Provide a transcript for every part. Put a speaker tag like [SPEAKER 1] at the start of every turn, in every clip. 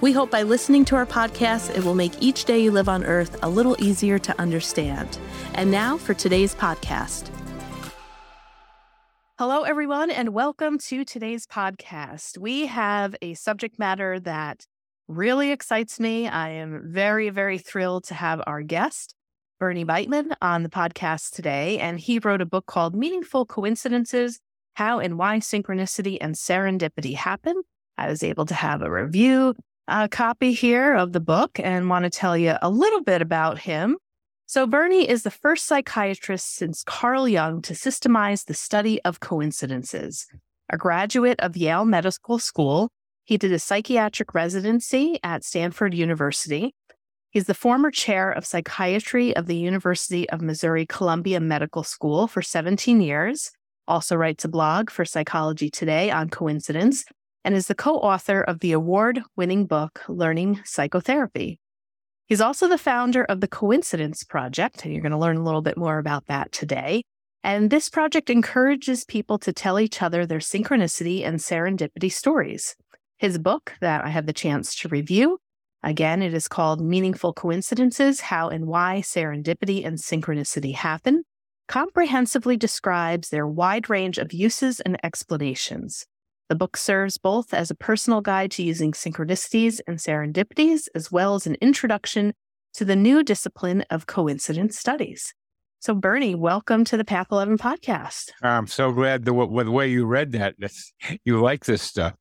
[SPEAKER 1] We hope by listening to our podcast, it will make each day you live on earth a little easier to understand. And now for today's podcast. Hello, everyone, and welcome to today's podcast. We have a subject matter that really excites me. I am very, very thrilled to have our guest, Bernie Beitman, on the podcast today. And he wrote a book called Meaningful Coincidences How and Why Synchronicity and Serendipity Happen. I was able to have a review a copy here of the book and want to tell you a little bit about him. So, Bernie is the first psychiatrist since Carl Jung to systemize the study of coincidences. A graduate of Yale Medical School, he did a psychiatric residency at Stanford University. He's the former chair of psychiatry of the University of Missouri Columbia Medical School for 17 years, also writes a blog for Psychology Today on coincidence, and is the co author of the award winning book, Learning Psychotherapy. He's also the founder of the Coincidence Project, and you're going to learn a little bit more about that today. And this project encourages people to tell each other their synchronicity and serendipity stories. His book that I had the chance to review, again, it is called Meaningful Coincidences How and Why Serendipity and Synchronicity Happen, comprehensively describes their wide range of uses and explanations. The book serves both as a personal guide to using synchronicities and serendipities, as well as an introduction to the new discipline of coincidence studies. So, Bernie, welcome to the Path 11 podcast.
[SPEAKER 2] I'm so glad the, the way you read that, you like this stuff.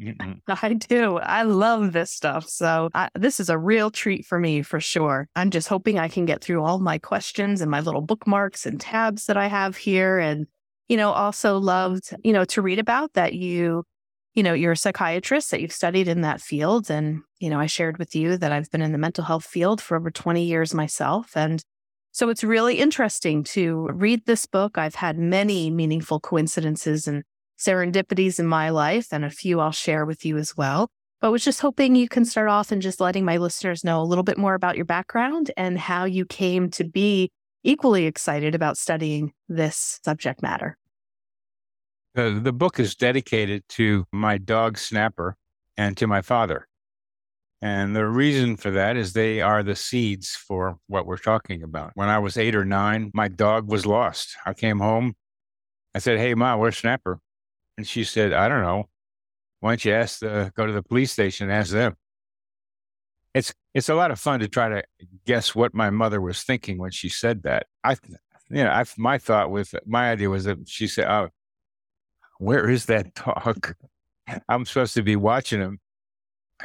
[SPEAKER 1] I do. I love this stuff. So, I, this is a real treat for me for sure. I'm just hoping I can get through all my questions and my little bookmarks and tabs that I have here. And, you know, also loved, you know, to read about that you, you know, you're a psychiatrist, that you've studied in that field. And, you know, I shared with you that I've been in the mental health field for over 20 years myself. And, so it's really interesting to read this book. I've had many meaningful coincidences and serendipities in my life, and a few I'll share with you as well. But was just hoping you can start off and just letting my listeners know a little bit more about your background and how you came to be equally excited about studying this subject matter.
[SPEAKER 2] The, the book is dedicated to my dog Snapper and to my father. And the reason for that is they are the seeds for what we're talking about. When I was eight or nine, my dog was lost. I came home. I said, Hey, Ma, where's Snapper? And she said, I don't know. Why don't you ask the, go to the police station and ask them? It's, it's a lot of fun to try to guess what my mother was thinking when she said that. I, you know, I, my thought with my idea was that she said, Oh, where is that dog? I'm supposed to be watching him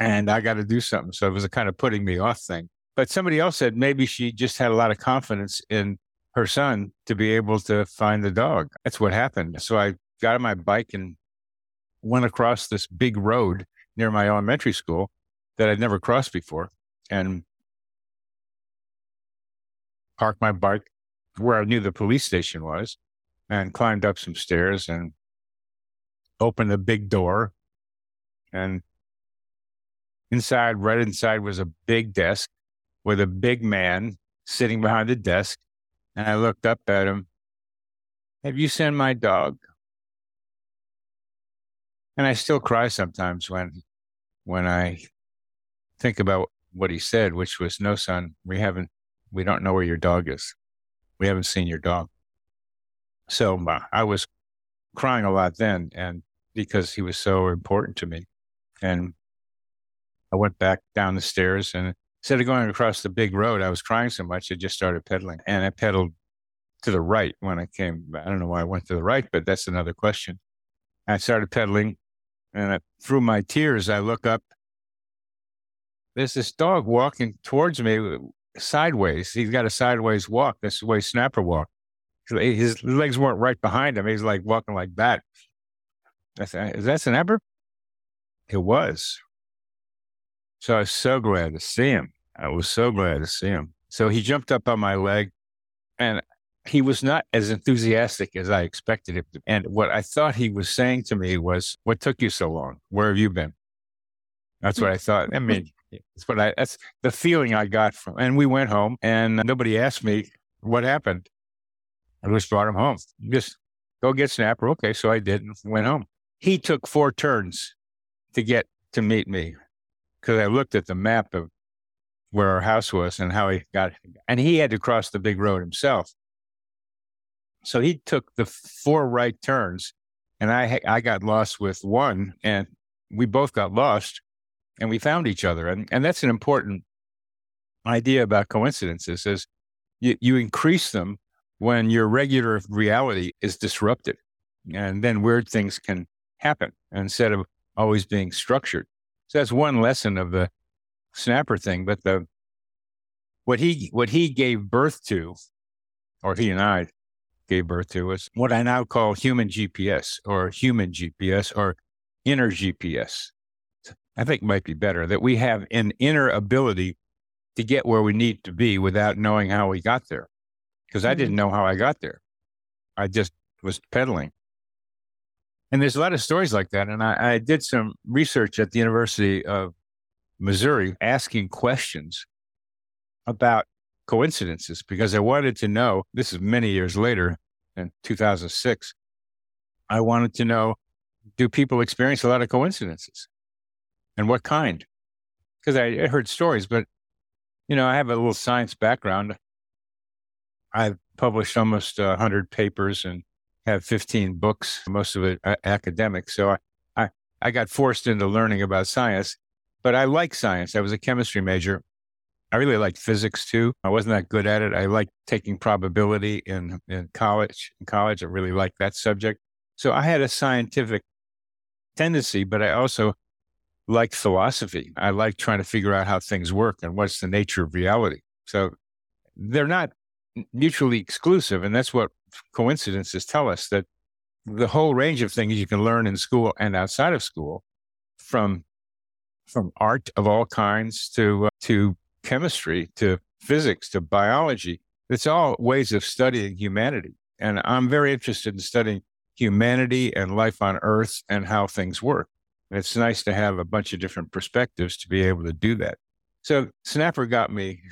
[SPEAKER 2] and I got to do something. So it was a kind of putting me off thing. But somebody else said maybe she just had a lot of confidence in her son to be able to find the dog. That's what happened. So I got on my bike and went across this big road near my elementary school that I'd never crossed before and parked my bike where I knew the police station was and climbed up some stairs and opened the big door and Inside, right inside, was a big desk with a big man sitting behind the desk. And I looked up at him. Have you seen my dog? And I still cry sometimes when when I think about what he said, which was, "No, son, we haven't, we don't know where your dog is. We haven't seen your dog." So uh, I was crying a lot then, and because he was so important to me, and I went back down the stairs and instead of going across the big road, I was crying so much, I just started pedaling. And I pedaled to the right when I came. I don't know why I went to the right, but that's another question. I started pedaling and I, through my tears, I look up. There's this dog walking towards me uh, sideways. He's got a sideways walk. That's the way Snapper walked. His legs weren't right behind him. He's like walking like that. Said, is that Snapper? It was. So I was so glad to see him. I was so glad to see him. So he jumped up on my leg and he was not as enthusiastic as I expected him to. And what I thought he was saying to me was, What took you so long? Where have you been? That's what I thought. I mean, that's what I, that's the feeling I got from, and we went home and nobody asked me what happened. I just brought him home. Just go get Snapper. Okay. So I did and went home. He took four turns to get to meet me because I looked at the map of where our house was and how he got, and he had to cross the big road himself. So he took the four right turns, and I I got lost with one, and we both got lost, and we found each other, and and that's an important idea about coincidences is you, you increase them when your regular reality is disrupted, and then weird things can happen instead of always being structured. So that's one lesson of the snapper thing. But the what he what he gave birth to, or he and I gave birth to, was what I now call human GPS or human GPS or inner GPS. I think might be better that we have an inner ability to get where we need to be without knowing how we got there. Because I didn't mm-hmm. know how I got there. I just was pedaling. And there's a lot of stories like that. And I, I did some research at the University of Missouri asking questions about coincidences because I wanted to know this is many years later in 2006. I wanted to know do people experience a lot of coincidences and what kind? Because I, I heard stories, but you know, I have a little science background. I've published almost 100 papers and have 15 books, most of it academic. So I, I, I got forced into learning about science, but I like science. I was a chemistry major. I really liked physics too. I wasn't that good at it. I liked taking probability in, in college. In college, I really liked that subject. So I had a scientific tendency, but I also liked philosophy. I like trying to figure out how things work and what's the nature of reality. So they're not mutually exclusive. And that's what coincidences tell us that the whole range of things you can learn in school and outside of school from from art of all kinds to uh, to chemistry to physics to biology it's all ways of studying humanity and i'm very interested in studying humanity and life on earth and how things work and it's nice to have a bunch of different perspectives to be able to do that. So snapper got me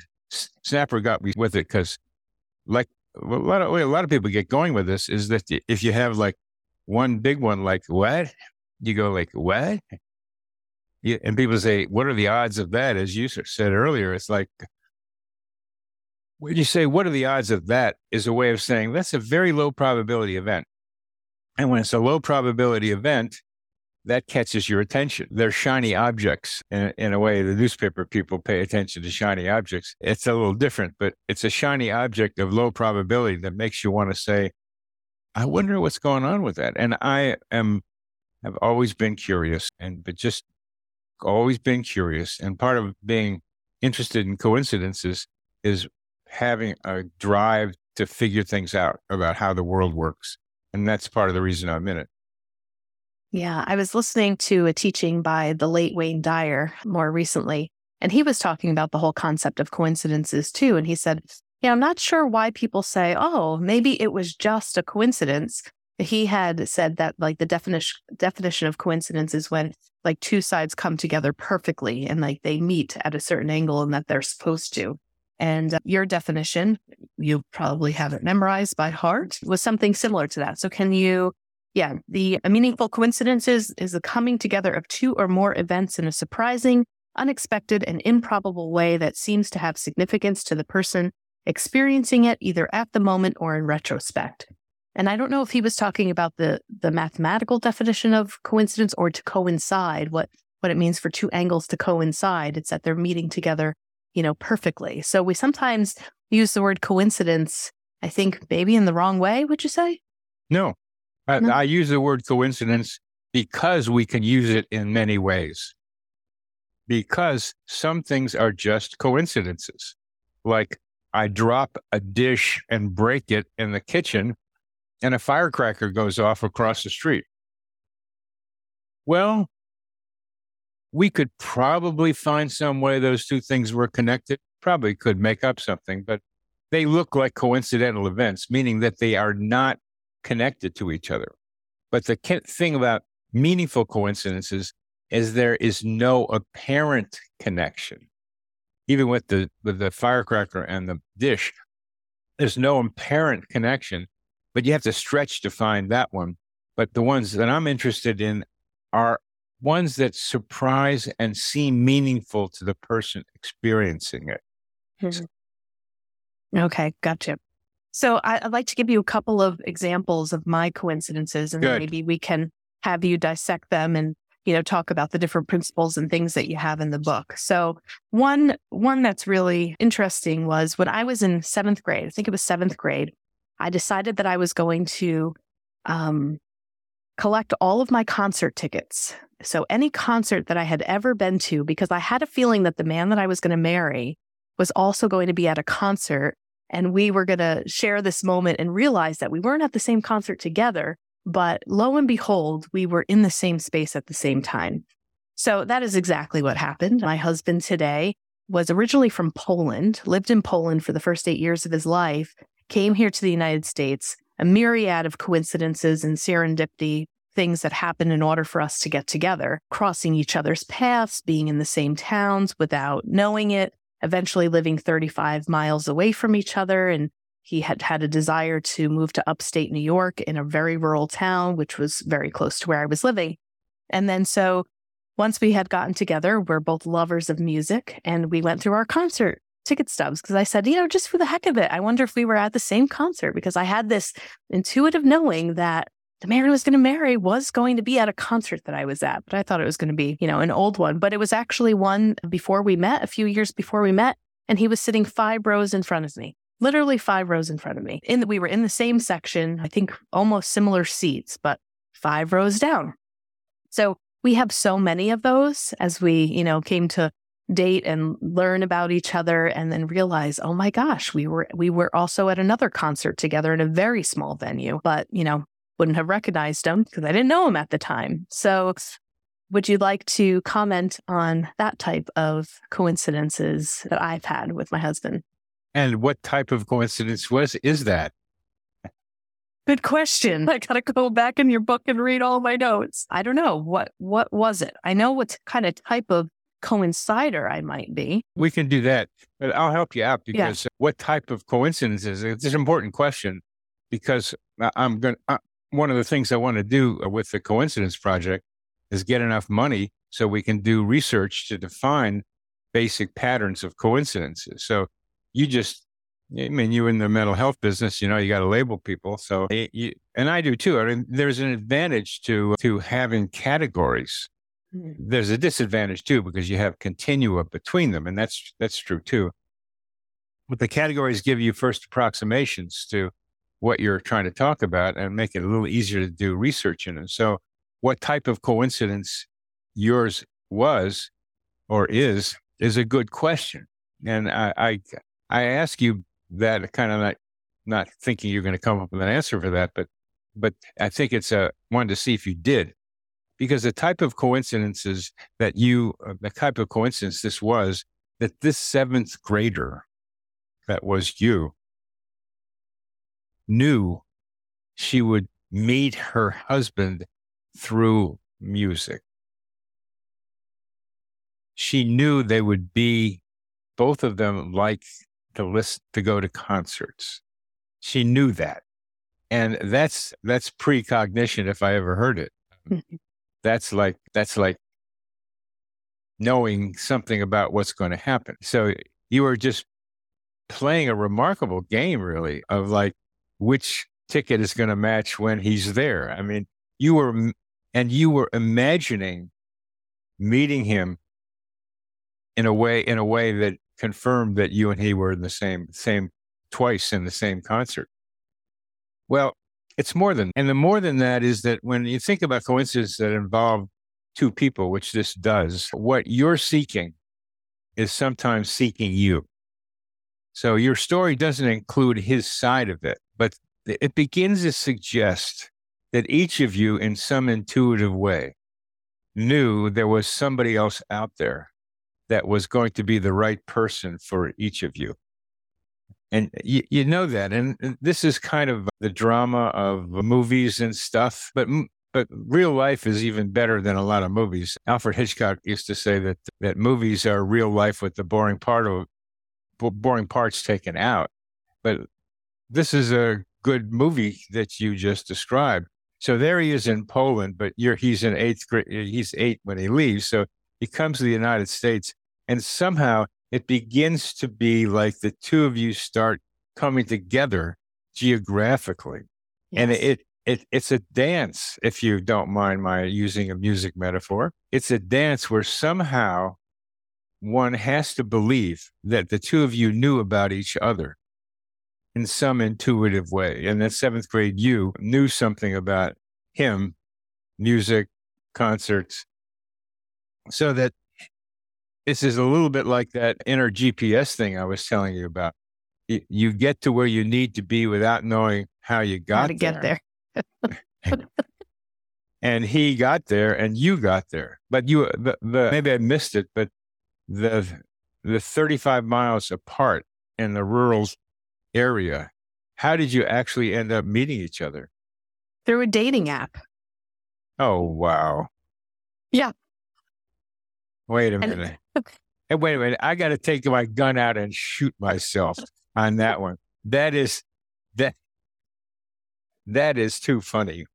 [SPEAKER 2] snapper got me with it because like a lot of a lot of people get going with this is that if you have like one big one, like what? You go like what, you, and people say, what are the odds of that? As you said earlier, it's like when you say what are the odds of that? is a way of saying that's a very low probability event, and when it's a low probability event, that catches your attention. They're shiny objects in, in, a way. The newspaper people pay attention to shiny objects. It's a little different, but it's a shiny object of low probability that makes you want to say, I wonder what's going on with that. And I am, have always been curious and, but just always been curious. And part of being interested in coincidences is having a drive to figure things out about how the world works. And that's part of the reason I'm in it.
[SPEAKER 1] Yeah, I was listening to a teaching by the late Wayne Dyer more recently, and he was talking about the whole concept of coincidences too. And he said, Yeah, I'm not sure why people say, oh, maybe it was just a coincidence. He had said that like the definition definition of coincidence is when like two sides come together perfectly and like they meet at a certain angle and that they're supposed to. And uh, your definition, you probably have it memorized by heart, was something similar to that. So can you yeah, the uh, meaningful coincidences is the coming together of two or more events in a surprising, unexpected, and improbable way that seems to have significance to the person experiencing it either at the moment or in retrospect. And I don't know if he was talking about the the mathematical definition of coincidence or to coincide, what what it means for two angles to coincide. It's that they're meeting together, you know, perfectly. So we sometimes use the word coincidence, I think maybe in the wrong way, would you say?
[SPEAKER 2] No, I, no. I use the word coincidence because we can use it in many ways. Because some things are just coincidences. Like I drop a dish and break it in the kitchen, and a firecracker goes off across the street. Well, we could probably find some way those two things were connected. Probably could make up something, but they look like coincidental events, meaning that they are not connected to each other. But the thing about meaningful coincidences is there is no apparent connection. Even with the with the firecracker and the dish, there's no apparent connection, but you have to stretch to find that one. But the ones that I'm interested in are ones that surprise and seem meaningful to the person experiencing it.
[SPEAKER 1] Mm-hmm. Okay, gotcha. So I, would like to give you a couple of examples of my coincidences, and maybe we can have you dissect them and you know talk about the different principles and things that you have in the book. So one one that's really interesting was when I was in seventh grade. I think it was seventh grade. I decided that I was going to um, collect all of my concert tickets. So any concert that I had ever been to, because I had a feeling that the man that I was going to marry was also going to be at a concert and we were going to share this moment and realize that we weren't at the same concert together. But lo and behold, we were in the same space at the same time. So that is exactly what happened. My husband today was originally from Poland, lived in Poland for the first eight years of his life, came here to the United States, a myriad of coincidences and serendipity, things that happened in order for us to get together, crossing each other's paths, being in the same towns without knowing it, eventually living 35 miles away from each other. And he had had a desire to move to upstate New York in a very rural town, which was very close to where I was living. And then so once we had gotten together, we're both lovers of music and we went through our concert ticket stubs because I said, you know, just for the heck of it, I wonder if we were at the same concert because I had this intuitive knowing that the man I was going to marry was going to be at a concert that I was at, but I thought it was going to be, you know, an old one. But it was actually one before we met, a few years before we met, and he was sitting five rows in front of me, literally five rows in front of me. In we were in the same section, I think almost similar seats, but five rows down. So we have so many of those as we, you know, came to date and learn about each other and then realize, oh my gosh, we were we were also at another concert together in a very small venue, but you know, wouldn't have recognized him because I didn't know him at the time. So, would you like to comment on that type of coincidences that I've had with my husband?
[SPEAKER 2] And what type of coincidence was is that?
[SPEAKER 1] Good question. I gotta go back in your book and read all my notes. I don't know what what was it. I know what kind of type of coincider I might be.
[SPEAKER 2] We can do that, but I'll help you out because yeah. what type of coincidences? It's an important question because I'm going. to one of the things I want to do uh, with the coincidence project is get enough money so we can do research to define basic patterns of coincidences. So you just, I mean, you in the mental health business, you know, you got to label people. So, you, and I do too. I mean, there's an advantage to to having categories. Mm-hmm. There's a disadvantage too because you have continua between them, and that's that's true too. But the categories give you first approximations to what you're trying to talk about and make it a little easier to do research in it. So, what type of coincidence yours was or is is a good question, and I I, I ask you that kind of not not thinking you're going to come up with an answer for that, but but I think it's a one to see if you did, because the type of coincidences that you uh, the type of coincidence this was that this seventh grader that was you knew she would meet her husband through music. She knew they would be, both of them like to listen, to go to concerts. She knew that. And that's, that's precognition if I ever heard it. Mm-hmm. that's like, that's like knowing something about what's going to happen. So you are just playing a remarkable game, really, of like which ticket is going to match when he's there. I mean, you were, and you were imagining meeting him in a way, in a way that confirmed that you and he were in the same, same, twice in the same concert. Well, it's more than, and the more than that is that when you think about coincidences that involve two people, which this does, what you're seeking is sometimes seeking you. So your story doesn't include his side of it, but it begins to suggest that each of you, in some intuitive way, knew there was somebody else out there that was going to be the right person for each of you. And you, you know that. And this is kind of the drama of movies and stuff. But but real life is even better than a lot of movies. Alfred Hitchcock used to say that that movies are real life with the boring part of boring parts taken out. But this is a good movie that you just described. So there he is in Poland, but he's in eighth grade. He's eight when he leaves. So he comes to the United States, and somehow it begins to be like the two of you start coming together geographically, yes. and it it, it's a dance, if you don't mind my using a music metaphor. It's a dance where somehow one has to believe that the two of you knew about each other in some intuitive way. And that seventh grade you knew something about him, music, concerts, so that this is a little bit like that inner GPS thing I was telling you about. You, get to where you need to be without knowing how you got
[SPEAKER 1] how to
[SPEAKER 2] there.
[SPEAKER 1] get there.
[SPEAKER 2] and he got there and you got there. But you, the, the, maybe I missed it, but the, the 35 miles apart in the rural area, how did you actually end up meeting each other?
[SPEAKER 1] Through a dating app.
[SPEAKER 2] Oh, wow.
[SPEAKER 1] Yeah.
[SPEAKER 2] Wait a minute. And, hey, wait a minute. I got to take my gun out and shoot myself on that one. That is, that, that is too funny.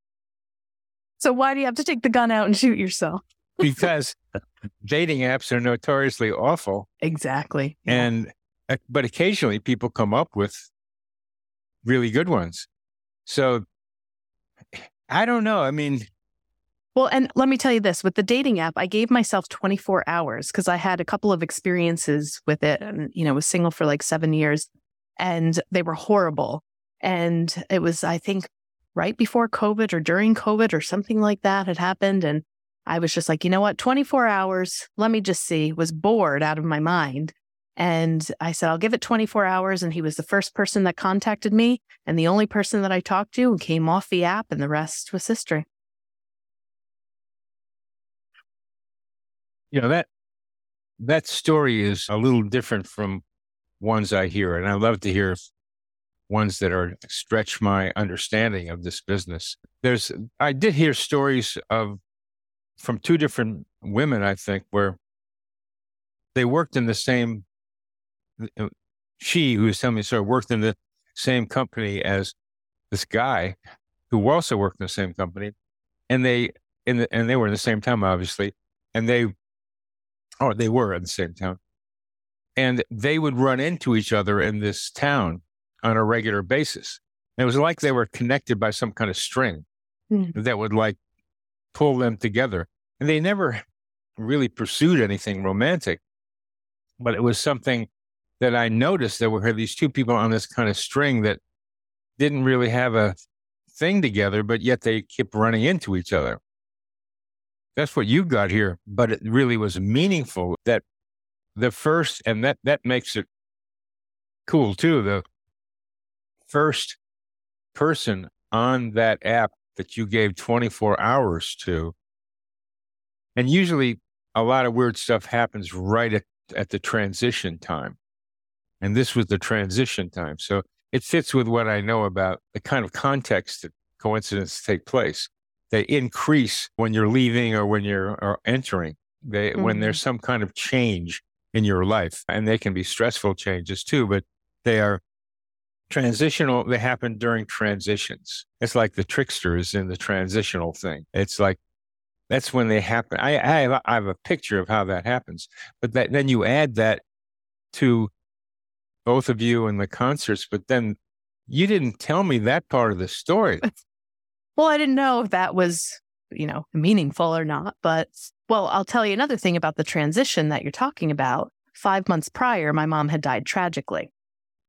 [SPEAKER 1] So why do you have to take the gun out and shoot yourself?
[SPEAKER 2] because dating apps are notoriously awful.
[SPEAKER 1] Exactly.
[SPEAKER 2] And Eh, but occasionally people come up with really good ones. So I don't know. I mean,
[SPEAKER 1] well, and let me tell you this with the dating app, I gave myself 24 hours because I had a couple of experiences with it and, you know, was single for like seven years and they were horrible. And it was, I think, right before COVID or during COVID or something like that had happened. And I was just like, you know what, 24 hours, let me just see, was bored out of my mind. And I said, I'll give it 24 hours. And he was the first person that contacted me and the only person that I talked to and came off the app, and the rest was history.
[SPEAKER 2] You know, that that story is a little different from ones I hear. And I love to hear ones that are stretch my understanding of this business. There's I did hear stories of from two different women, I think, where they worked in the same she who was telling me so worked in the same company as this guy who also worked in the same company. And they in the and they were in the same town, obviously. And they or they were at the same town. And they would run into each other in this town on a regular basis. And it was like they were connected by some kind of string mm. that would like pull them together. And they never really pursued anything romantic, but it was something that I noticed there were these two people on this kind of string that didn't really have a thing together, but yet they kept running into each other. That's what you got here, but it really was meaningful that the first, and that, that makes it cool too. The first person on that app that you gave 24 hours to. And usually a lot of weird stuff happens right at, at the transition time. And this was the transition time. So it fits with what I know about the kind of context that coincidences take place. They increase when you're leaving or when you're entering. They, mm-hmm. when there's some kind of change in your life, and they can be stressful changes too, but they are transitional they happen during transitions it's like the tricksters in the transitional thing it's like that's when they happen i i have, I have a picture of how that happens but that, then you add that to both of you and the concerts but then you didn't tell me that part of the story
[SPEAKER 1] well i didn't know if that was you know meaningful or not but well i'll tell you another thing about the transition that you're talking about five months prior my mom had died tragically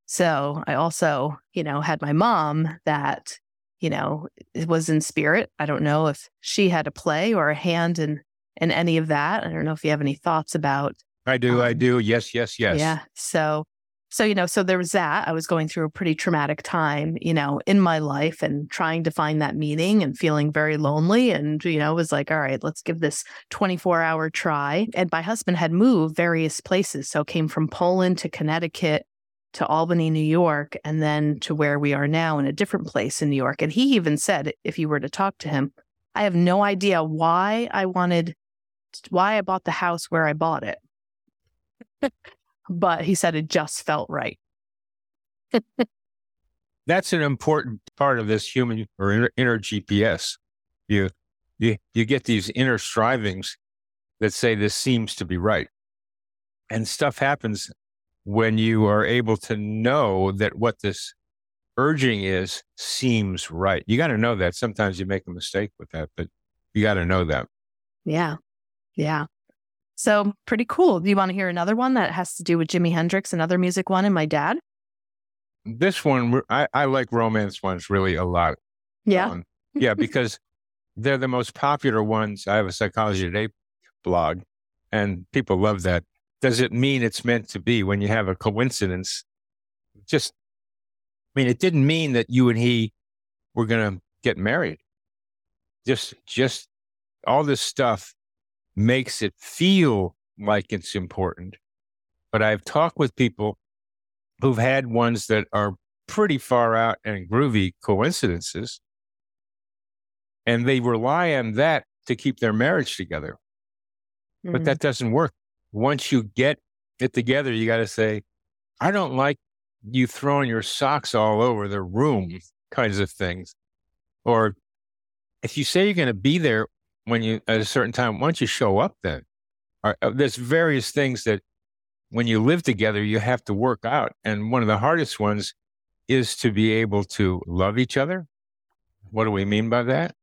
[SPEAKER 1] so I also, you know, had my mom that, you know, was in spirit. I don't know if she had a play or a hand in in any of that. I don't know if you have any thoughts about
[SPEAKER 2] I do, um, I do. Yes, yes, yes.
[SPEAKER 1] Yeah. So so, you know, so there was that. I was going through a pretty traumatic time, you know, in my life and trying to find that meaning and feeling very lonely. And, you know, was like, all right, let's give this 24 hour try. And my husband had moved various places. So came from Poland to Connecticut to Albany, New York, and then to where we are now in a different place in New York. And he even said, if you were to talk to him, I have no idea why I wanted, why I bought the house where I bought it. But he said it just felt right.
[SPEAKER 2] That's an important part of this human or inner, inner GPS. You, you, you get these inner strivings that say this seems to be right. And stuff happens when you are able to know that what this urging is seems right. You got to know that. Sometimes you make a mistake with that, but you got to know that.
[SPEAKER 1] Yeah. Yeah. So pretty cool. Do you want to hear another one that has to do with Jimi Hendrix, another music one, and my dad?
[SPEAKER 2] This one, I, I like romance ones really a lot.
[SPEAKER 1] Yeah. Um,
[SPEAKER 2] yeah, because they're the most popular ones. I have a Psychology Today blog, and people love that does it mean it's meant to be when you have a coincidence? Just, I mean, it didn't mean that you and he were going to get married. Just, just all this stuff makes it feel like it's important. But I've talked with people who've had ones that are pretty far out and groovy coincidences, and they rely on that to keep their marriage together. Mm-hmm. But that doesn't work once you get it together, you got to say, I don't like you throwing your socks all over the room, kinds of things. Or if you say you're going to be there when you at a certain time, once you show up then? Or, uh, there's various things that when you live together, you have to work out. And one of the hardest ones is to be able to love each other. What do we mean by that?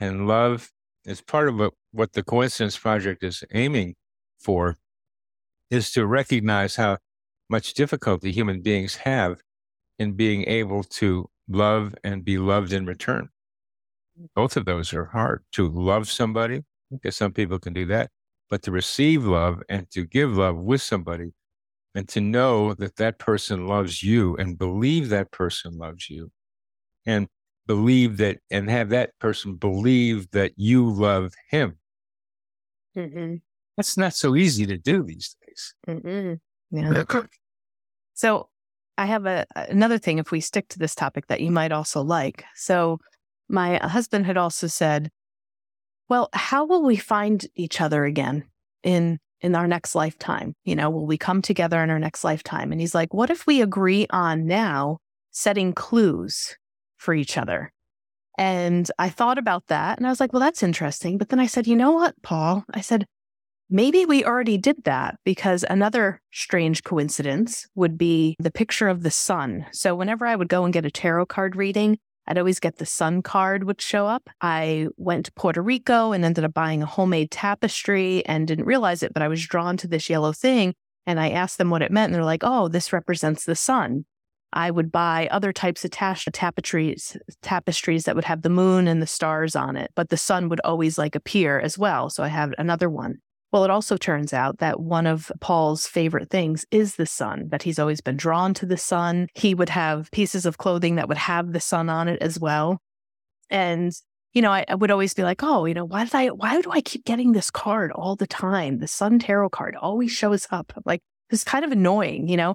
[SPEAKER 2] And love is part of what, what the Coincidence Project is aiming for is to recognize how much difficulty human beings have in being able to love and be loved in return. Both of those are hard to love somebody, because some people can do that, but to receive love and to give love with somebody and to know that that person loves you and believe that person loves you and believe that and have that person believe that you love him. Mm-hmm. That's not so easy to do these days.
[SPEAKER 1] Yeah. so I have a another thing. If we stick to this topic, that you might also like. So my husband had also said, "Well, how will we find each other again in in our next lifetime? You know, will we come together in our next lifetime?" And he's like, "What if we agree on now setting clues for each other?" And I thought about that and I was like, well, that's interesting. But then I said, you know what, Paul? I said, Maybe we already did that because another strange coincidence would be the picture of the sun. So whenever I would go and get a tarot card reading, I'd always get the sun card would show up. I went to Puerto Rico and ended up buying a homemade tapestry and didn't realize it, but I was drawn to this yellow thing. And I asked them what it meant. And they're like, oh, this represents the sun. I would buy other types of ta- tapestries, tapestries that would have the moon and the stars on it, but the sun would always like appear as well. So I have another one. Well, it also turns out that one of Paul's favorite things is the sun, that he's always been drawn to the sun. He would have pieces of clothing that would have the sun on it as well. And, you know, I, I would always be like, oh, you know, why did I, why do I keep getting this card all the time? The sun tarot card always shows up. Like, it's kind of annoying, you know,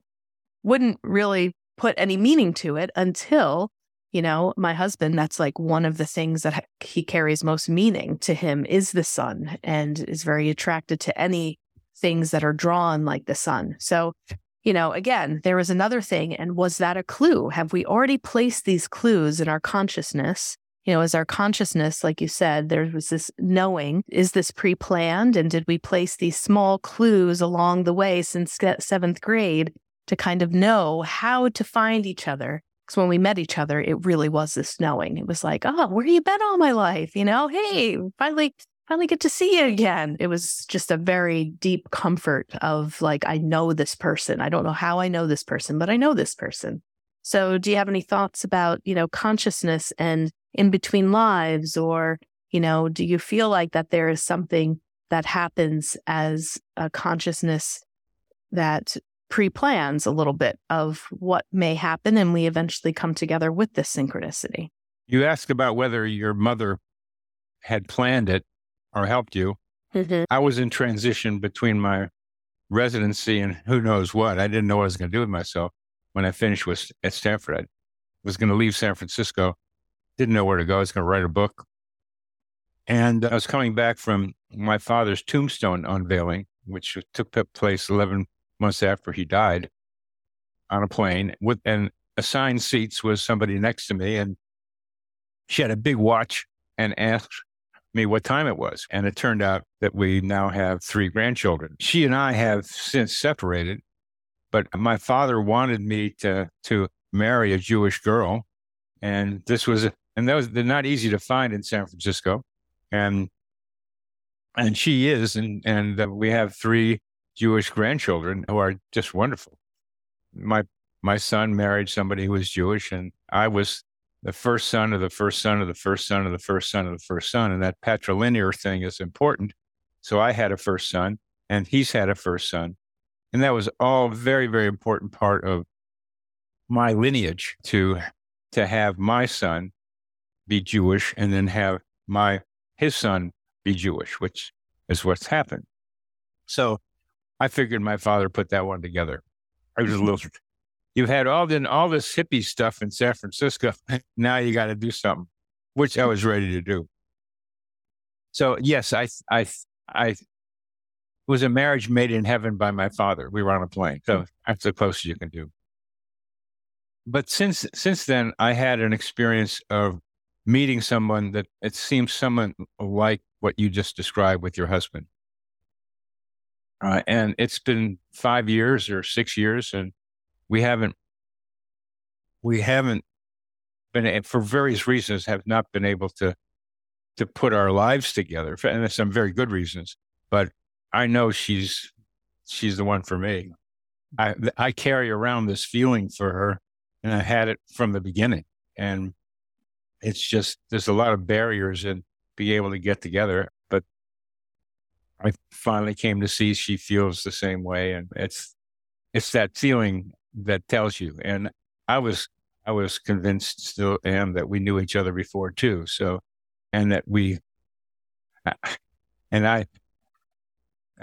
[SPEAKER 1] wouldn't really put any meaning to it until you know, my husband, that's like one of the things that he carries most meaning to him is the sun and is very attracted to any things that are drawn like the sun. So, you know, again, there was another thing. And was that a clue? Have we already placed these clues in our consciousness? You know, is our consciousness, like you said, there was this knowing, is this pre planned? And did we place these small clues along the way since seventh grade to kind of know how to find each other? Because when we met each other, it really was this knowing. It was like, oh, where have you been all my life? You know, hey, finally, finally get to see you again. It was just a very deep comfort of like, I know this person. I don't know how I know this person, but I know this person. So, do you have any thoughts about, you know, consciousness and in between lives? Or, you know, do you feel like that there is something that happens as a consciousness that pre plans a little bit of what may happen, and we eventually come together with this synchronicity.
[SPEAKER 2] You asked about whether your mother had planned it or helped you. Mm-hmm. I was in transition between my residency and who knows what. I didn't know what I was going to do with myself. when I finished with at Stanford. I was going to leave San Francisco, didn't know where to go. I was going to write a book. And I was coming back from my father's tombstone unveiling, which took place 11 months after he died on a plane with, and assigned seats was somebody next to me. And she had a big watch and asked me what time it was. And it turned out that we now have three grandchildren. She and I have since separated but my father wanted me to to marry a Jewish girl, and this was and that was they're not easy to find in San Francisco, and and she is, and and uh, we have three Jewish grandchildren who are just wonderful. My my son married somebody who was Jewish, and I was the first son of the first son of the first son of the first son of the first son, and that patrilineal thing is important. So I had a first son, and he's had a first son, and that was all very, very important part of my lineage to to have my son be Jewish and then have my his son be Jewish, which is what's happened. So I figured my father put that one together. I was a mm-hmm. little you've had all the all this hippie stuff in San Francisco. now you got to do something, which I was ready to do. So yes, I I I was a marriage made in heaven by my father. We were on a plane. So that's the closest you can do. But since since then, I had an experience of meeting someone that it seems someone like what you just described with your husband. Uh, and it's been five years or six years, and we haven't we haven't been for various reasons have not been able to to put our lives together, and there's some very good reasons. But I know she's she's the one for me. I I carry around this feeling for her, and I had it from the beginning. And it's just there's a lot of barriers in being able to get together, I finally came to see she feels the same way, and it's it's that feeling that tells you. And I was I was convinced, still am, that we knew each other before too. So, and that we, and I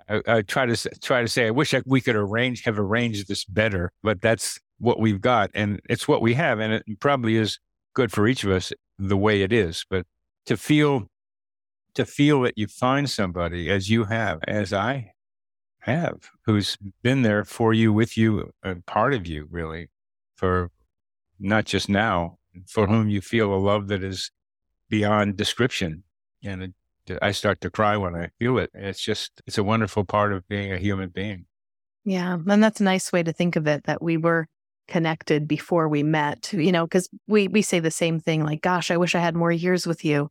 [SPEAKER 2] I, I, try to try to say I wish I, we could arrange have arranged this better, but that's what we've got, and it's what we have, and it probably is good for each of us the way it is. But to feel to feel that you find somebody as you have, as I have, who's been there for you, with you, a part of you, really, for not just now, for whom you feel a love that is beyond description, and it I start to cry when I feel it. It's just, it's a wonderful part of being a human being.
[SPEAKER 1] Yeah. And that's a nice way to think of it that we were connected before we met, you know, because we, we say the same thing like, gosh, I wish I had more years with you.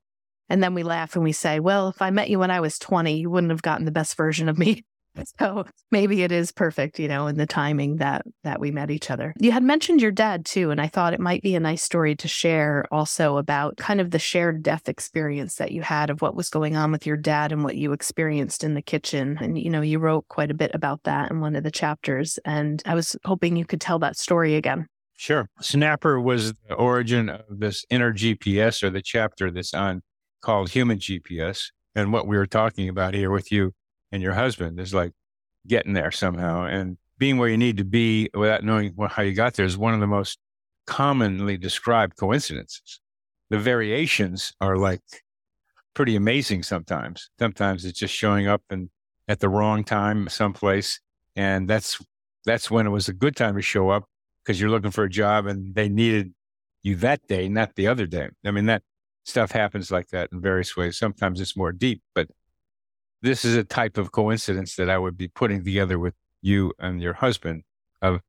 [SPEAKER 1] And then we laugh and we say, well, if I met you when I was 20, you wouldn't have gotten the best version of me. So maybe it is perfect, you know, in the timing that that we met each other. You had mentioned your dad too, and I thought it might be a nice story to share also about kind of the shared death experience that you had of what was going on with your dad and what you experienced in the kitchen. And you know, you wrote quite a bit about that in one of the chapters, and I was hoping you could tell that story again.
[SPEAKER 2] Sure. Snapper was the origin of this inner GPS or the chapter that's on called Human GPS. And what we were talking about here with you and your husband is like getting there somehow and being where you need to be without knowing how you got there is one of the most commonly described coincidences. The variations are like pretty amazing sometimes. Sometimes it's just showing up and at the wrong time someplace. And that's, that's when it was a good time to show up because you're looking for a job and they needed you that day, not the other day. I mean, that stuff happens like that in various ways. Sometimes it's more deep, but this is a type of coincidence that I would be putting together with you and your husband of,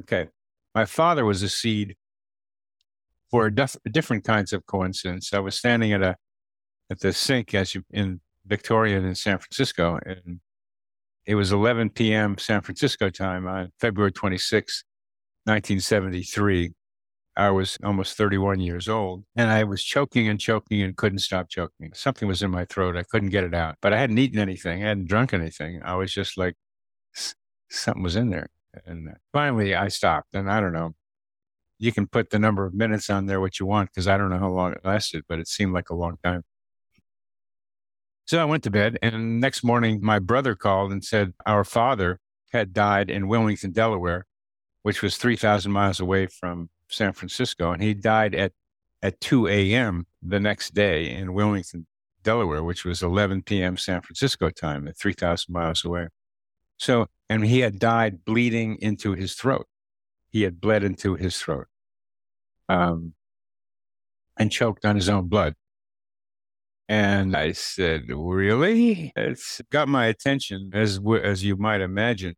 [SPEAKER 2] okay, my father was a seed for def- different kinds of coincidence. I was standing at a, at the sink as you in Victoria in San Francisco and it was 11 p.m. San Francisco time on February 26, 1973. I was almost 31 years old and I was choking and choking and couldn't stop choking. Something was in my throat. I couldn't get it out, but I hadn't eaten anything. I hadn't drunk anything. I was just like, something was in there. And finally I stopped and I don't know. You can put the number of minutes on there what you want because I don't know how long it lasted, but it seemed like a long time. So I went to bed and next morning my brother called and said our father had died in Wilmington, Delaware which was 3,000 miles away from San Francisco. And he died at, at 2 a.m. the next day in Wilmington, Delaware, which was 11 p.m. San Francisco time at 3,000 miles away. So, and he had died bleeding into his throat. He had bled into his throat um, and choked on his own blood. And I said, "Really?" It's got my attention, as as you might imagine.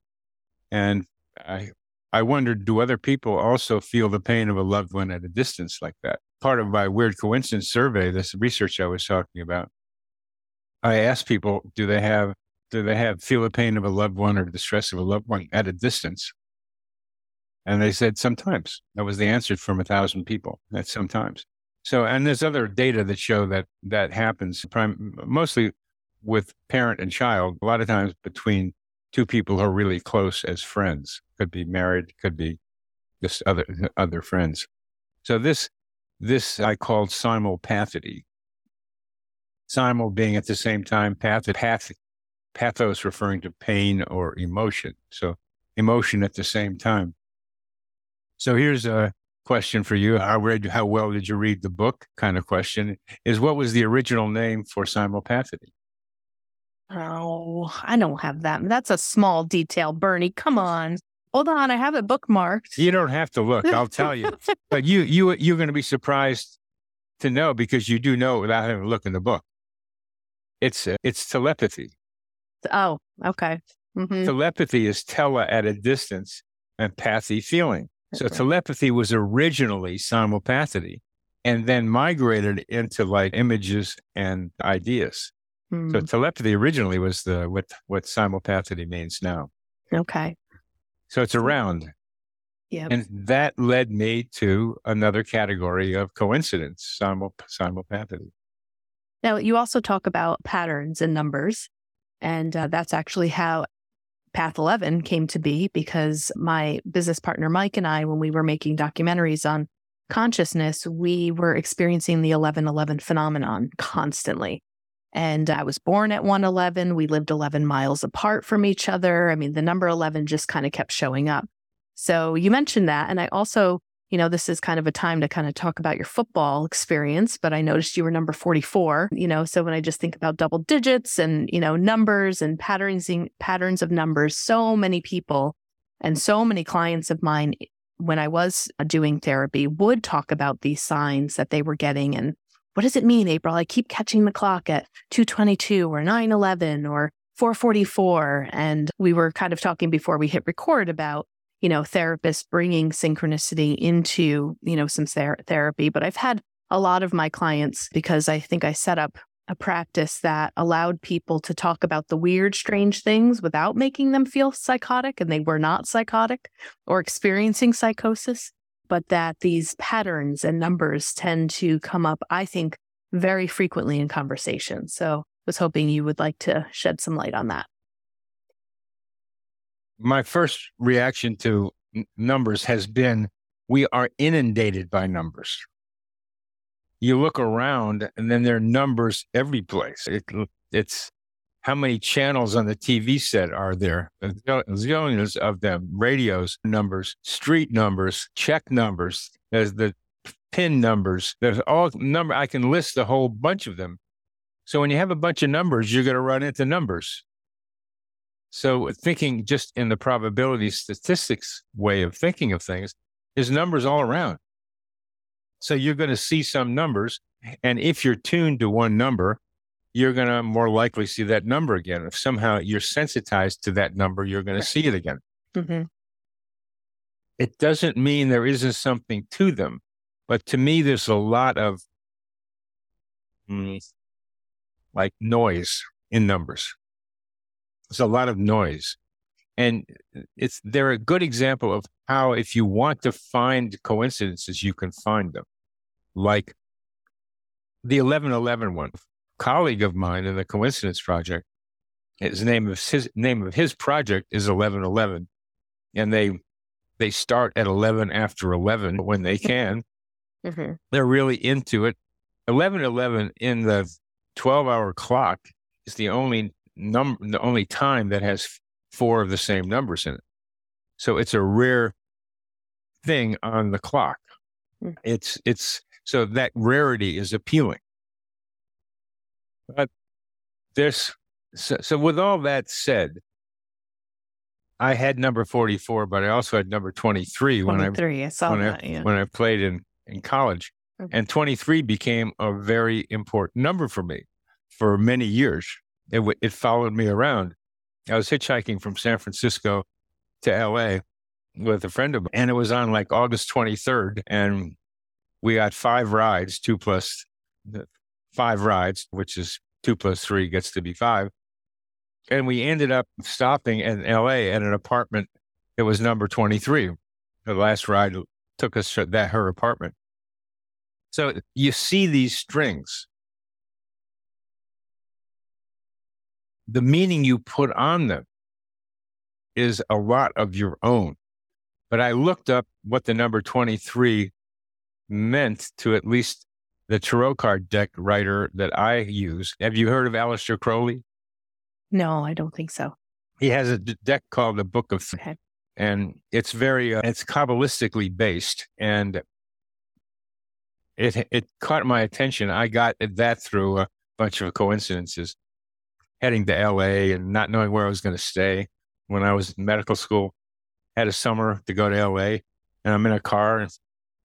[SPEAKER 2] And I I wondered, do other people also feel the pain of a loved one at a distance like that? Part of my weird coincidence survey, this research I was talking about, I asked people, do they have do they have feel the pain of a loved one or the stress of a loved one at a distance? And they said sometimes. That was the answer from a thousand people. That's sometimes. So, and there's other data that show that that happens prim- mostly with parent and child. A lot of times between two people who are really close as friends. Could be married, could be just other other friends. So this this I called simulpathity. Simul being at the same time, path, path pathos referring to pain or emotion. So emotion at the same time. So here's a question for you. How read how well did you read the book? Kind of question is what was the original name for simulpathity?
[SPEAKER 1] Oh, I don't have that. That's a small detail, Bernie. Come on. Hold on, I have it bookmarked.
[SPEAKER 2] You don't have to look. I'll tell you. but you you you're going to be surprised to know because you do know without having to look in the book. It's uh, it's telepathy.
[SPEAKER 1] Oh, okay. Mm-hmm.
[SPEAKER 2] Telepathy is tele at a distance and pathy feeling. So telepathy was originally simulpathity and then migrated into like images and ideas. Mm. So hmm. telepathy originally was the what what simulpathity means now.
[SPEAKER 1] Okay.
[SPEAKER 2] So it's around.
[SPEAKER 1] Yeah.
[SPEAKER 2] And that led me to another category of coincidence, simul- simulpathity.
[SPEAKER 1] Now, you also talk about patterns and numbers. And uh, that's actually how Path 11 came to be because my business partner, Mike, and I, when we were making documentaries on consciousness, we were experiencing the 1111 phenomenon constantly. And I was born at 111. We lived 11 miles apart from each other. I mean, the number 11 just kind of kept showing up. So you mentioned that. And I also you know, this is kind of a time to kind of talk about your football experience, but I noticed you were number 44, you know, so when I just think about double digits and, you know, numbers and patterns patterns of numbers, so many people and so many clients of mine when I was uh, doing therapy would talk about these signs that they were getting and what does it mean, April? I keep catching the clock at 222 or 911 or 444 and we were kind of talking before we hit record about you know, therapists bringing synchronicity into, you know, some ther- therapy. But I've had a lot of my clients because I think I set up a practice that allowed people to talk about the weird, strange things without making them feel psychotic. And they were not psychotic or experiencing psychosis, but that these patterns and numbers tend to come up, I think, very frequently in conversation. So I was hoping you would like to shed some light on that
[SPEAKER 2] my first reaction to n- numbers has been we are inundated by numbers. You look around and then there are numbers every place. It, it's how many channels on the TV set are there? Zillions of them, radios numbers, street numbers, check numbers, there's the pin numbers. There's all number. I can list a whole bunch of them. So when you have a bunch of numbers, you're going to run into numbers. So thinking just in the probability statistics way of thinking of things is numbers all around. So you're going to see some numbers. And if you're tuned to one number, you're going to more likely see that number again. If somehow you're sensitized to that number, you're going to see it again. Mm-hmm. It doesn't mean there isn't something to them. But to me, there's a lot of mm, like noise in numbers. There's a lot of noise. And it's they're a good example of how if you want to find coincidences, you can find them. Like the 1111 one. Colleague of mine in the coincidence project, his name of his name of his project is 1111. And they they start at 11 after 11 when they can. Mm-hmm. They're really into it. 1111 in the 12 hour clock is the only number, the only time that has four of the same numbers in it. So it's a rare thing on the clock. Mm. It's it's so that rarity is appealing. But there's so, so with all that said, I had number 44, but I also had number 23
[SPEAKER 1] when I, I saw
[SPEAKER 2] when
[SPEAKER 1] that,
[SPEAKER 2] I,
[SPEAKER 1] yeah.
[SPEAKER 2] when I played in, in college. Okay. And 23 became a very important number for me for many years. It, it followed me around. I was hitchhiking from San Francisco to LA with a friend of mine, and it was on like August 23rd. And we got five rides, two plus five rides, which is two plus three gets to be five. And we ended up stopping in LA at an apartment that was number 23. The last ride took us to that her apartment. So you see these strings. The meaning you put on them is a lot of your own. But I looked up what the number 23 meant to at least the tarot card deck writer that I use. Have you heard of Aleister Crowley?
[SPEAKER 1] No, I don't think so.
[SPEAKER 2] He has a deck called the Book of, okay. and it's very uh, it's kabbalistically based, and it it caught my attention. I got that through a bunch of coincidences, heading to L.A. and not knowing where I was going to stay when I was in medical school. Had a summer to go to L.A. and I'm in a car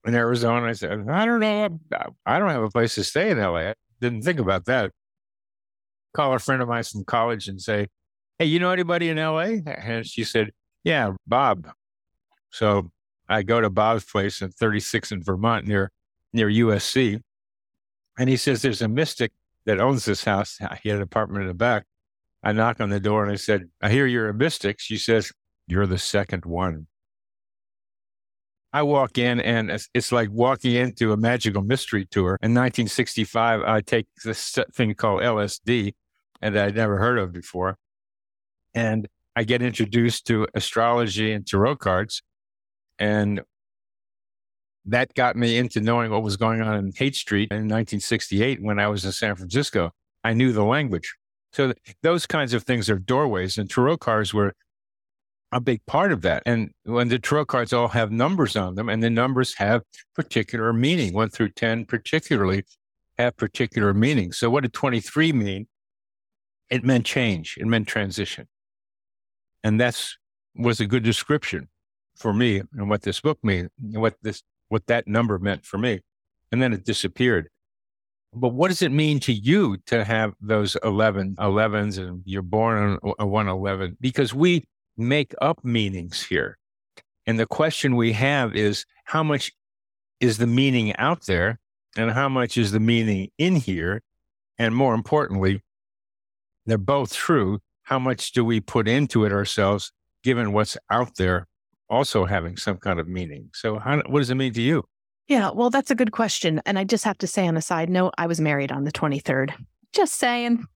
[SPEAKER 2] in Arizona. I said, I don't know, I don't have a place to stay in L.A. I didn't think about that. Call a friend of mine from college and say, Hey, you know anybody in LA? And she said, Yeah, Bob. So I go to Bob's place in 36 in Vermont near near USC. And he says there's a mystic that owns this house. He had an apartment in the back. I knock on the door and I said, I hear you're a mystic. She says, You're the second one. I walk in and it's, like walking into a magical mystery tour. In 1965, I take this thing called LSD and that I'd never heard of before. And I get introduced to astrology and tarot cards. And that got me into knowing what was going on in Haight Street in 1968 when I was in San Francisco. I knew the language. So th- those kinds of things are doorways, and tarot cards were a big part of that. And when the tarot cards all have numbers on them, and the numbers have particular meaning, one through 10 particularly have particular meaning. So what did 23 mean? It meant change. It meant transition. And that's was a good description for me and what this book means, what this what that number meant for me. And then it disappeared. But what does it mean to you to have those 11 11s and you're born on a 111? Because we make up meanings here. And the question we have is how much is the meaning out there and how much is the meaning in here? And more importantly, they're both true. How much do we put into it ourselves, given what's out there also having some kind of meaning? So, how, what does it mean to you?
[SPEAKER 1] Yeah, well, that's a good question. And I just have to say on a side note, I was married on the 23rd. Just saying.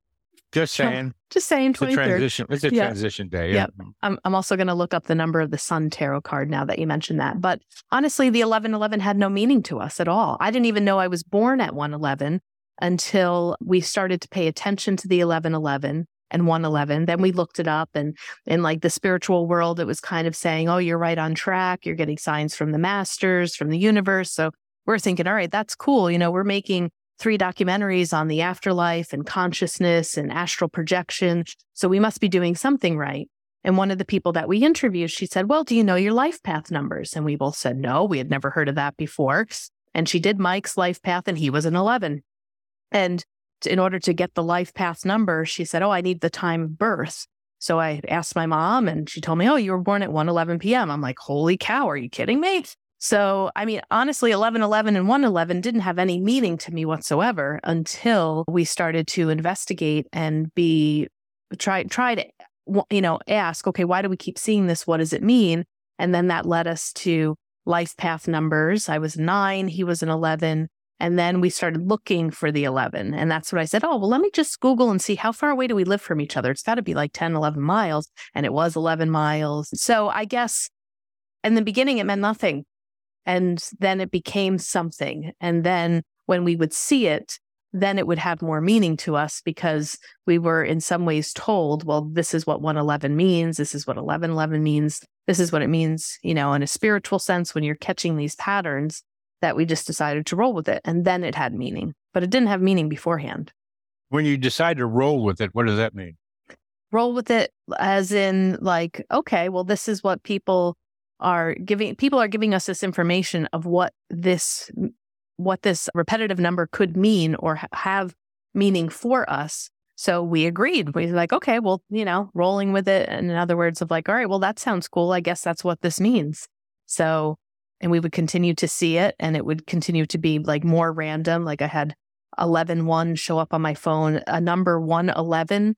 [SPEAKER 2] Just saying.
[SPEAKER 1] Just saying. 23rd.
[SPEAKER 2] Transition, it's a yeah. transition day.
[SPEAKER 1] Yeah. yeah. I'm, I'm also going to look up the number of the Sun Tarot card now that you mentioned that. But honestly, the 1111 had no meaning to us at all. I didn't even know I was born at 111 until we started to pay attention to the 1111 and 111. Then we looked it up and in like the spiritual world, it was kind of saying, oh, you're right on track. You're getting signs from the masters, from the universe. So we're thinking, all right, that's cool. You know, we're making three documentaries on the afterlife and consciousness and astral projection. So we must be doing something right. And one of the people that we interviewed, she said, Well, do you know your life path numbers? And we both said, No, we had never heard of that before. And she did Mike's life path, and he was an 11. And in order to get the life path number, she said, Oh, I need the time of birth. So I asked my mom and she told me, Oh, you were born at 1 11 p.m. I'm like, Holy cow, are you kidding me? So, I mean, honestly, 11 11 and 111 didn't have any meaning to me whatsoever until we started to investigate and be try, try to, you know, ask, okay, why do we keep seeing this? What does it mean? And then that led us to life path numbers. I was nine, he was an 11. And then we started looking for the 11. And that's what I said. Oh, well, let me just Google and see how far away do we live from each other? It's got to be like 10, 11 miles. And it was 11 miles. So I guess in the beginning, it meant nothing. And then it became something. And then when we would see it, then it would have more meaning to us because we were in some ways told, well, this is what 111 means. This is what 1111 means. this is what it means, you know, in a spiritual sense when you're catching these patterns that we just decided to roll with it. And then it had meaning, but it didn't have meaning beforehand.
[SPEAKER 2] When you decide to roll with it, what does that mean?
[SPEAKER 1] Roll with it as in, like, okay, well, this is what people are giving, people are giving us this information of what this, what this repetitive number could mean or have meaning for us. So we agreed. We were like, okay, well, you know, rolling with it. And in other words, of like, all right, well, that sounds cool. I guess that's what this means. So and we would continue to see it and it would continue to be like more random like i had 11 1 show up on my phone a number 111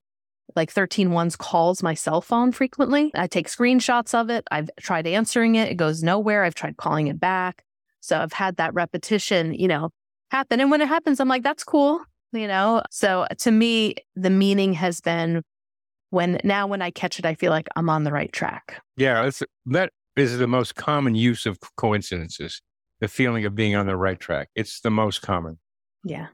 [SPEAKER 1] like 13 ones calls my cell phone frequently i take screenshots of it i've tried answering it it goes nowhere i've tried calling it back so i've had that repetition you know happen and when it happens i'm like that's cool you know so to me the meaning has been when now when i catch it i feel like i'm on the right track
[SPEAKER 2] yeah that is the most common use of coincidences. The feeling of being on the right track. It's the most common.
[SPEAKER 1] Yeah.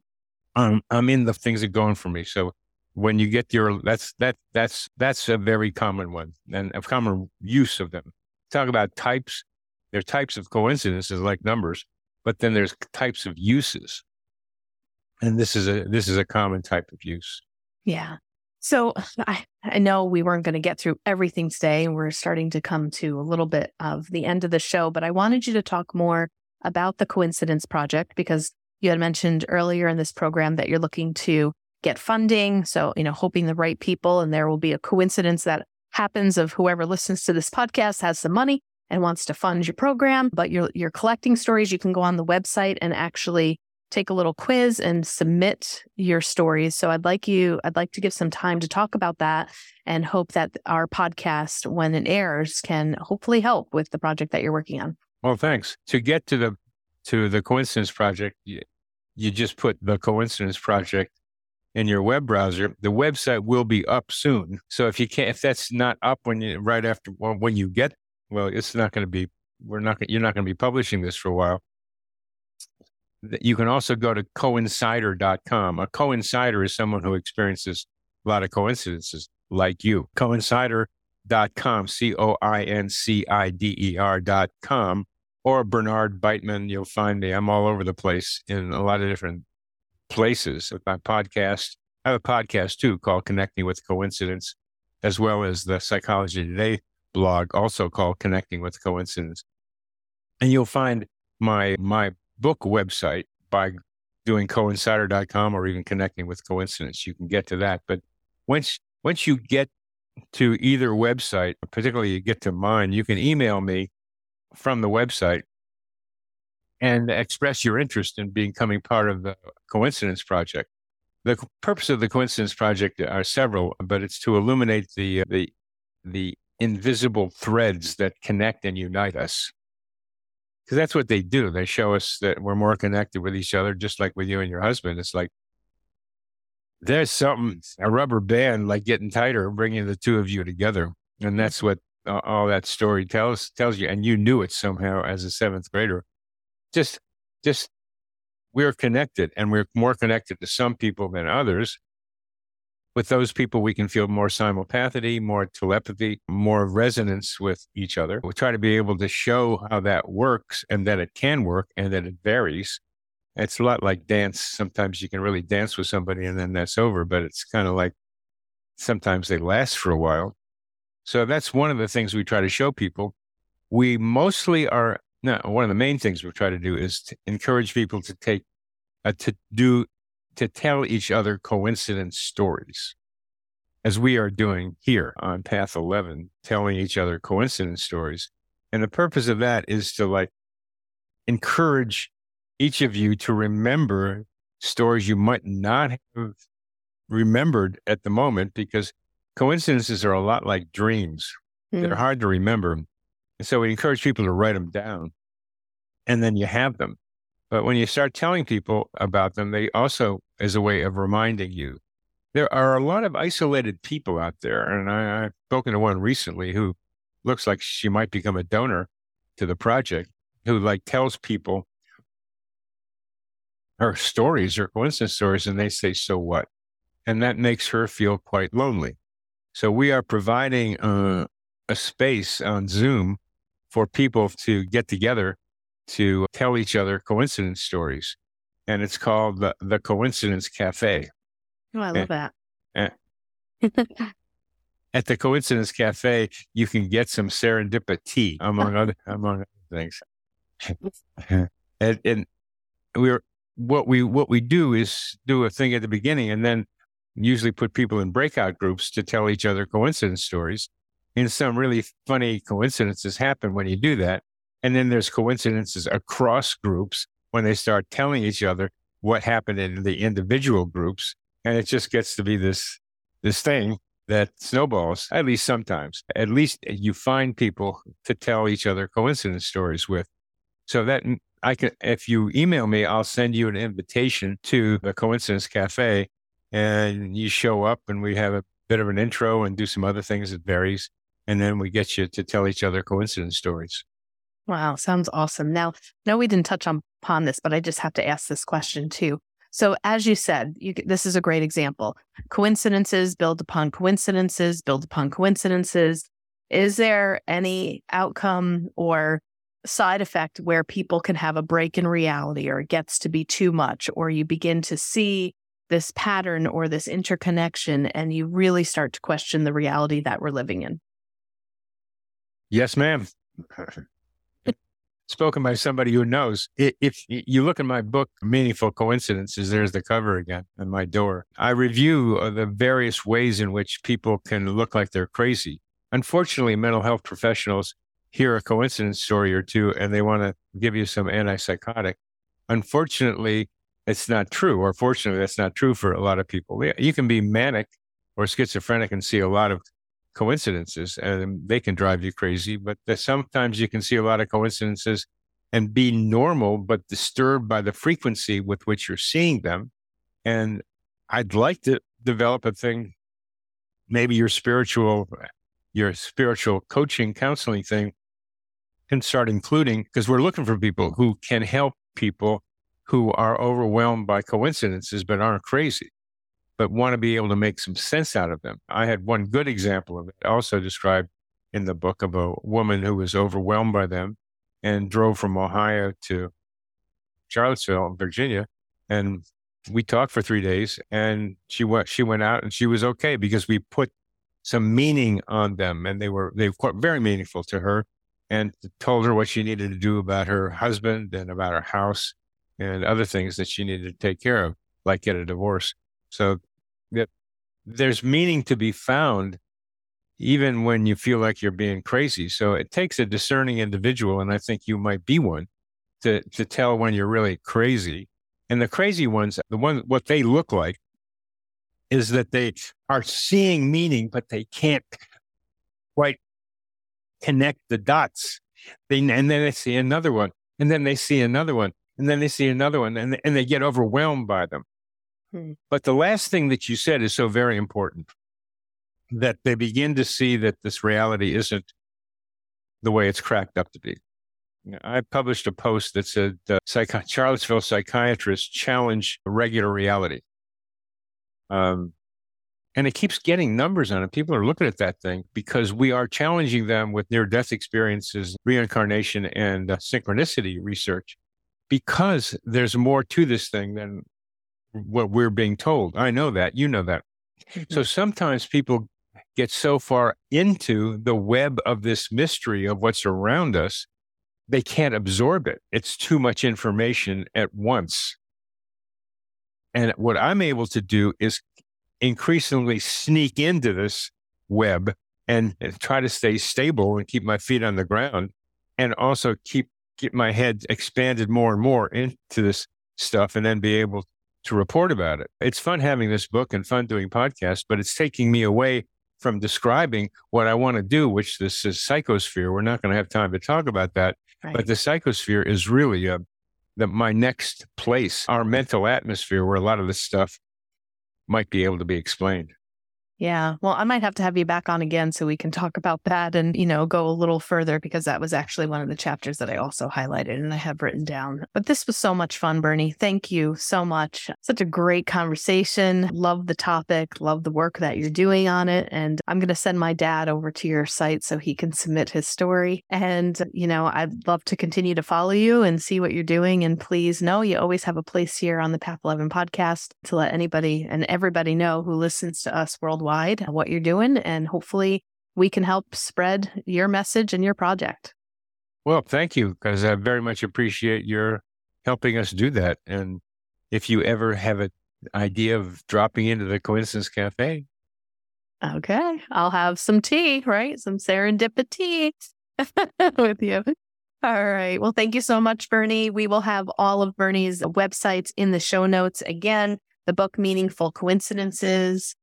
[SPEAKER 2] Um, I'm in the things that are going for me. So when you get your, that's, that, that's, that's a very common one and a common use of them. Talk about types. There are types of coincidences like numbers, but then there's types of uses. And this is a, this is a common type of use.
[SPEAKER 1] Yeah. So I, I know we weren't going to get through everything today, and we're starting to come to a little bit of the end of the show, but I wanted you to talk more about the Coincidence Project because you had mentioned earlier in this program that you're looking to get funding. So, you know, hoping the right people, and there will be a coincidence that happens of whoever listens to this podcast has some money and wants to fund your program, but you're, you're collecting stories. You can go on the website and actually take a little quiz and submit your stories. So I'd like you, I'd like to give some time to talk about that and hope that our podcast, when it airs, can hopefully help with the project that you're working on.
[SPEAKER 2] Well, thanks. To get to the to the coincidence project, you, you just put the coincidence project in your web browser. The website will be up soon. So if you can't, if that's not up when you right after well, when you get, well, it's not going to be. We're not. You're not going to be publishing this for a while. You can also go to coincider.com. A coincider is someone who experiences a lot of coincidences like you. Coincider.com, C O I N C I D E R.com, or Bernard Beitman. You'll find me. I'm all over the place in a lot of different places with my podcast. I have a podcast too called Connecting with Coincidence, as well as the Psychology Today blog, also called Connecting with Coincidence. And you'll find my my book website by doing coincider.com or even connecting with coincidence. You can get to that. But once once you get to either website, particularly you get to mine, you can email me from the website and express your interest in becoming part of the coincidence project. The purpose of the coincidence project are several, but it's to illuminate the the the invisible threads that connect and unite us because that's what they do. They show us that we're more connected with each other, just like with you and your husband. It's like there's something, a rubber band, like getting tighter, bringing the two of you together, and that's what uh, all that story tells tells you. And you knew it somehow as a seventh grader. Just, just we're connected, and we're more connected to some people than others with those people, we can feel more simulpathity, more telepathy, more resonance with each other. We try to be able to show how that works and that it can work and that it varies. It's a lot like dance. Sometimes you can really dance with somebody and then that's over, but it's kind of like sometimes they last for a while. So that's one of the things we try to show people. We mostly are, no, one of the main things we try to do is to encourage people to take, uh, to do to tell each other coincidence stories, as we are doing here on Path 11, telling each other coincidence stories. And the purpose of that is to like encourage each of you to remember stories you might not have remembered at the moment because coincidences are a lot like dreams. Mm. They're hard to remember. So we encourage people to write them down and then you have them. But when you start telling people about them, they also is a way of reminding you. There are a lot of isolated people out there, and I, I've spoken to one recently who looks like she might become a donor to the project, who like tells people her stories or coincidence stories, and they say, "So what?" And that makes her feel quite lonely. So we are providing uh, a space on Zoom for people to get together to tell each other coincidence stories. And it's called the, the Coincidence Cafe.
[SPEAKER 1] Oh, I love and, that.
[SPEAKER 2] And, at the Coincidence Cafe, you can get some serendipity among other among other things. and, and we're what we what we do is do a thing at the beginning, and then usually put people in breakout groups to tell each other coincidence stories. And some really funny coincidences happen when you do that. And then there's coincidences across groups when they start telling each other what happened in the individual groups. And it just gets to be this, this thing that snowballs, at least sometimes. At least you find people to tell each other coincidence stories with. So that mm, I can, if you email me, I'll send you an invitation to the Coincidence Cafe and you show up and we have a bit of an intro and do some other things that varies. And then we get you to tell each other coincidence stories.
[SPEAKER 1] Wow, sounds awesome. Now, no, we didn't touch on, upon this, but I just have to ask this question too. So, as you said, you, this is a great example. Coincidences build upon coincidences, build upon coincidences. Is there any outcome or side effect where people can have a break in reality or it gets to be too much, or you begin to see this pattern or this interconnection, and you really start to question the reality that we're living in?
[SPEAKER 2] Yes, ma'am. Spoken by somebody who knows. If you look in my book, Meaningful Coincidences, there's the cover again on my door. I review uh, the various ways in which people can look like they're crazy. Unfortunately, mental health professionals hear a coincidence story or two and they want to give you some antipsychotic. Unfortunately, it's not true, or fortunately, that's not true for a lot of people. You can be manic or schizophrenic and see a lot of coincidences, and they can drive you crazy. But sometimes you can see a lot of coincidences and be normal, but disturbed by the frequency with which you're seeing them. And I'd like to develop a thing, maybe your spiritual, your spiritual coaching, counseling thing can start including, because we're looking for people who can help people who are overwhelmed by coincidences but aren't crazy, but want to be able to make some sense out of them. I had one good example of it, also described in the book of a woman who was overwhelmed by them and drove from Ohio to Charlottesville, Virginia, and we talked for three days. And she went she went out and she was okay because we put some meaning on them, and they were they were very meaningful to her, and told her what she needed to do about her husband and about her house and other things that she needed to take care of, like get a divorce. So that there's meaning to be found even when you feel like you're being crazy. So it takes a discerning individual, and I think you might be one, to to tell when you're really crazy. And the crazy ones, the one what they look like is that they are seeing meaning, but they can't quite connect the dots. They and then they see another one, and then they see another one, and then they see another one and, and they get overwhelmed by them. Hmm. But the last thing that you said is so very important that they begin to see that this reality isn't the way it's cracked up to be. I published a post that said uh, psychi- Charlottesville psychiatrists challenge regular reality. Um, and it keeps getting numbers on it. People are looking at that thing because we are challenging them with near death experiences, reincarnation, and uh, synchronicity research because there's more to this thing than what we're being told. I know that. You know that. so mm-hmm. sometimes people get so far into the web of this mystery of what's around us, they can't absorb it. It's too much information at once. And what I'm able to do is increasingly sneak into this web and try to stay stable and keep my feet on the ground and also keep get my head expanded more and more into this stuff and then be able to report about it. It's fun having this book and fun doing podcasts, but it's taking me away from describing what I want to do, which this is psychosphere. We're not going to have time to talk about that, right. but the psychosphere is really a, uh, the, my next place, our mental atmosphere where a lot of this stuff might be able to be explained.
[SPEAKER 1] Yeah. Well, I might have to have you back on again so we can talk about that and, you know, go a little further because that was actually one of the chapters that I also highlighted and I have written down. But this was so much fun, Bernie. Thank you so much. Such a great conversation. Love the topic, love the work that you're doing on it. And I'm going to send my dad over to your site so he can submit his story. And, you know, I'd love to continue to follow you and see what you're doing. And please know you always have a place here on the Path 11 podcast to let anybody and everybody know who listens to us worldwide worldwide what you're doing, and hopefully we can help spread your message and your project.
[SPEAKER 2] Well, thank you, because I very much appreciate your helping us do that. And if you ever have an idea of dropping into the Coincidence Cafe,
[SPEAKER 1] okay, I'll have some tea, right? Some serendipity with you. All right. Well, thank you so much, Bernie. We will have all of Bernie's websites in the show notes. Again, the book Meaningful Coincidences,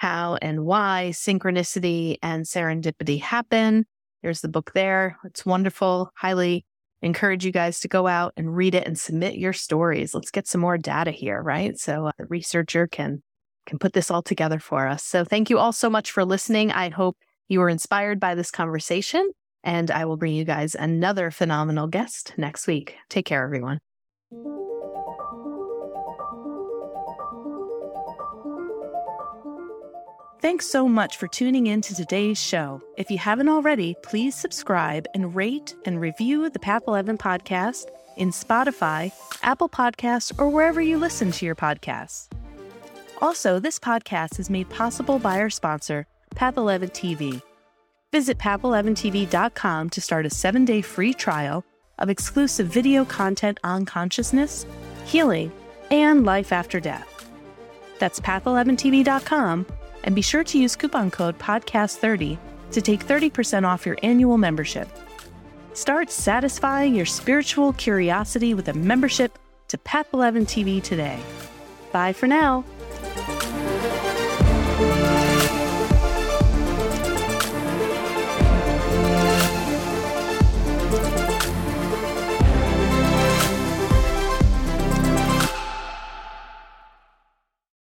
[SPEAKER 1] how and why synchronicity and serendipity happen. There's the book there. It's wonderful. Highly encourage you guys to go out and read it and submit your stories. Let's get some more data here, right? So uh, the researcher can can put this all together for us. So thank you all so much for listening. I hope you were inspired by this conversation and I will bring you guys another phenomenal guest next week. Take care everyone. Thanks so much for tuning in to today's show. If you haven't already, please subscribe and rate and review the Path 11 podcast in Spotify, Apple Podcasts, or wherever you listen to your podcasts. Also, this podcast is made possible by our sponsor, Path 11 TV. Visit path11tv.com to start a seven day free trial of exclusive video content on consciousness, healing, and life after death. That's path11tv.com and be sure to use coupon code PODCAST30 to take 30% off your annual membership. Start satisfying your spiritual curiosity with a membership to Path 11 TV today. Bye for now.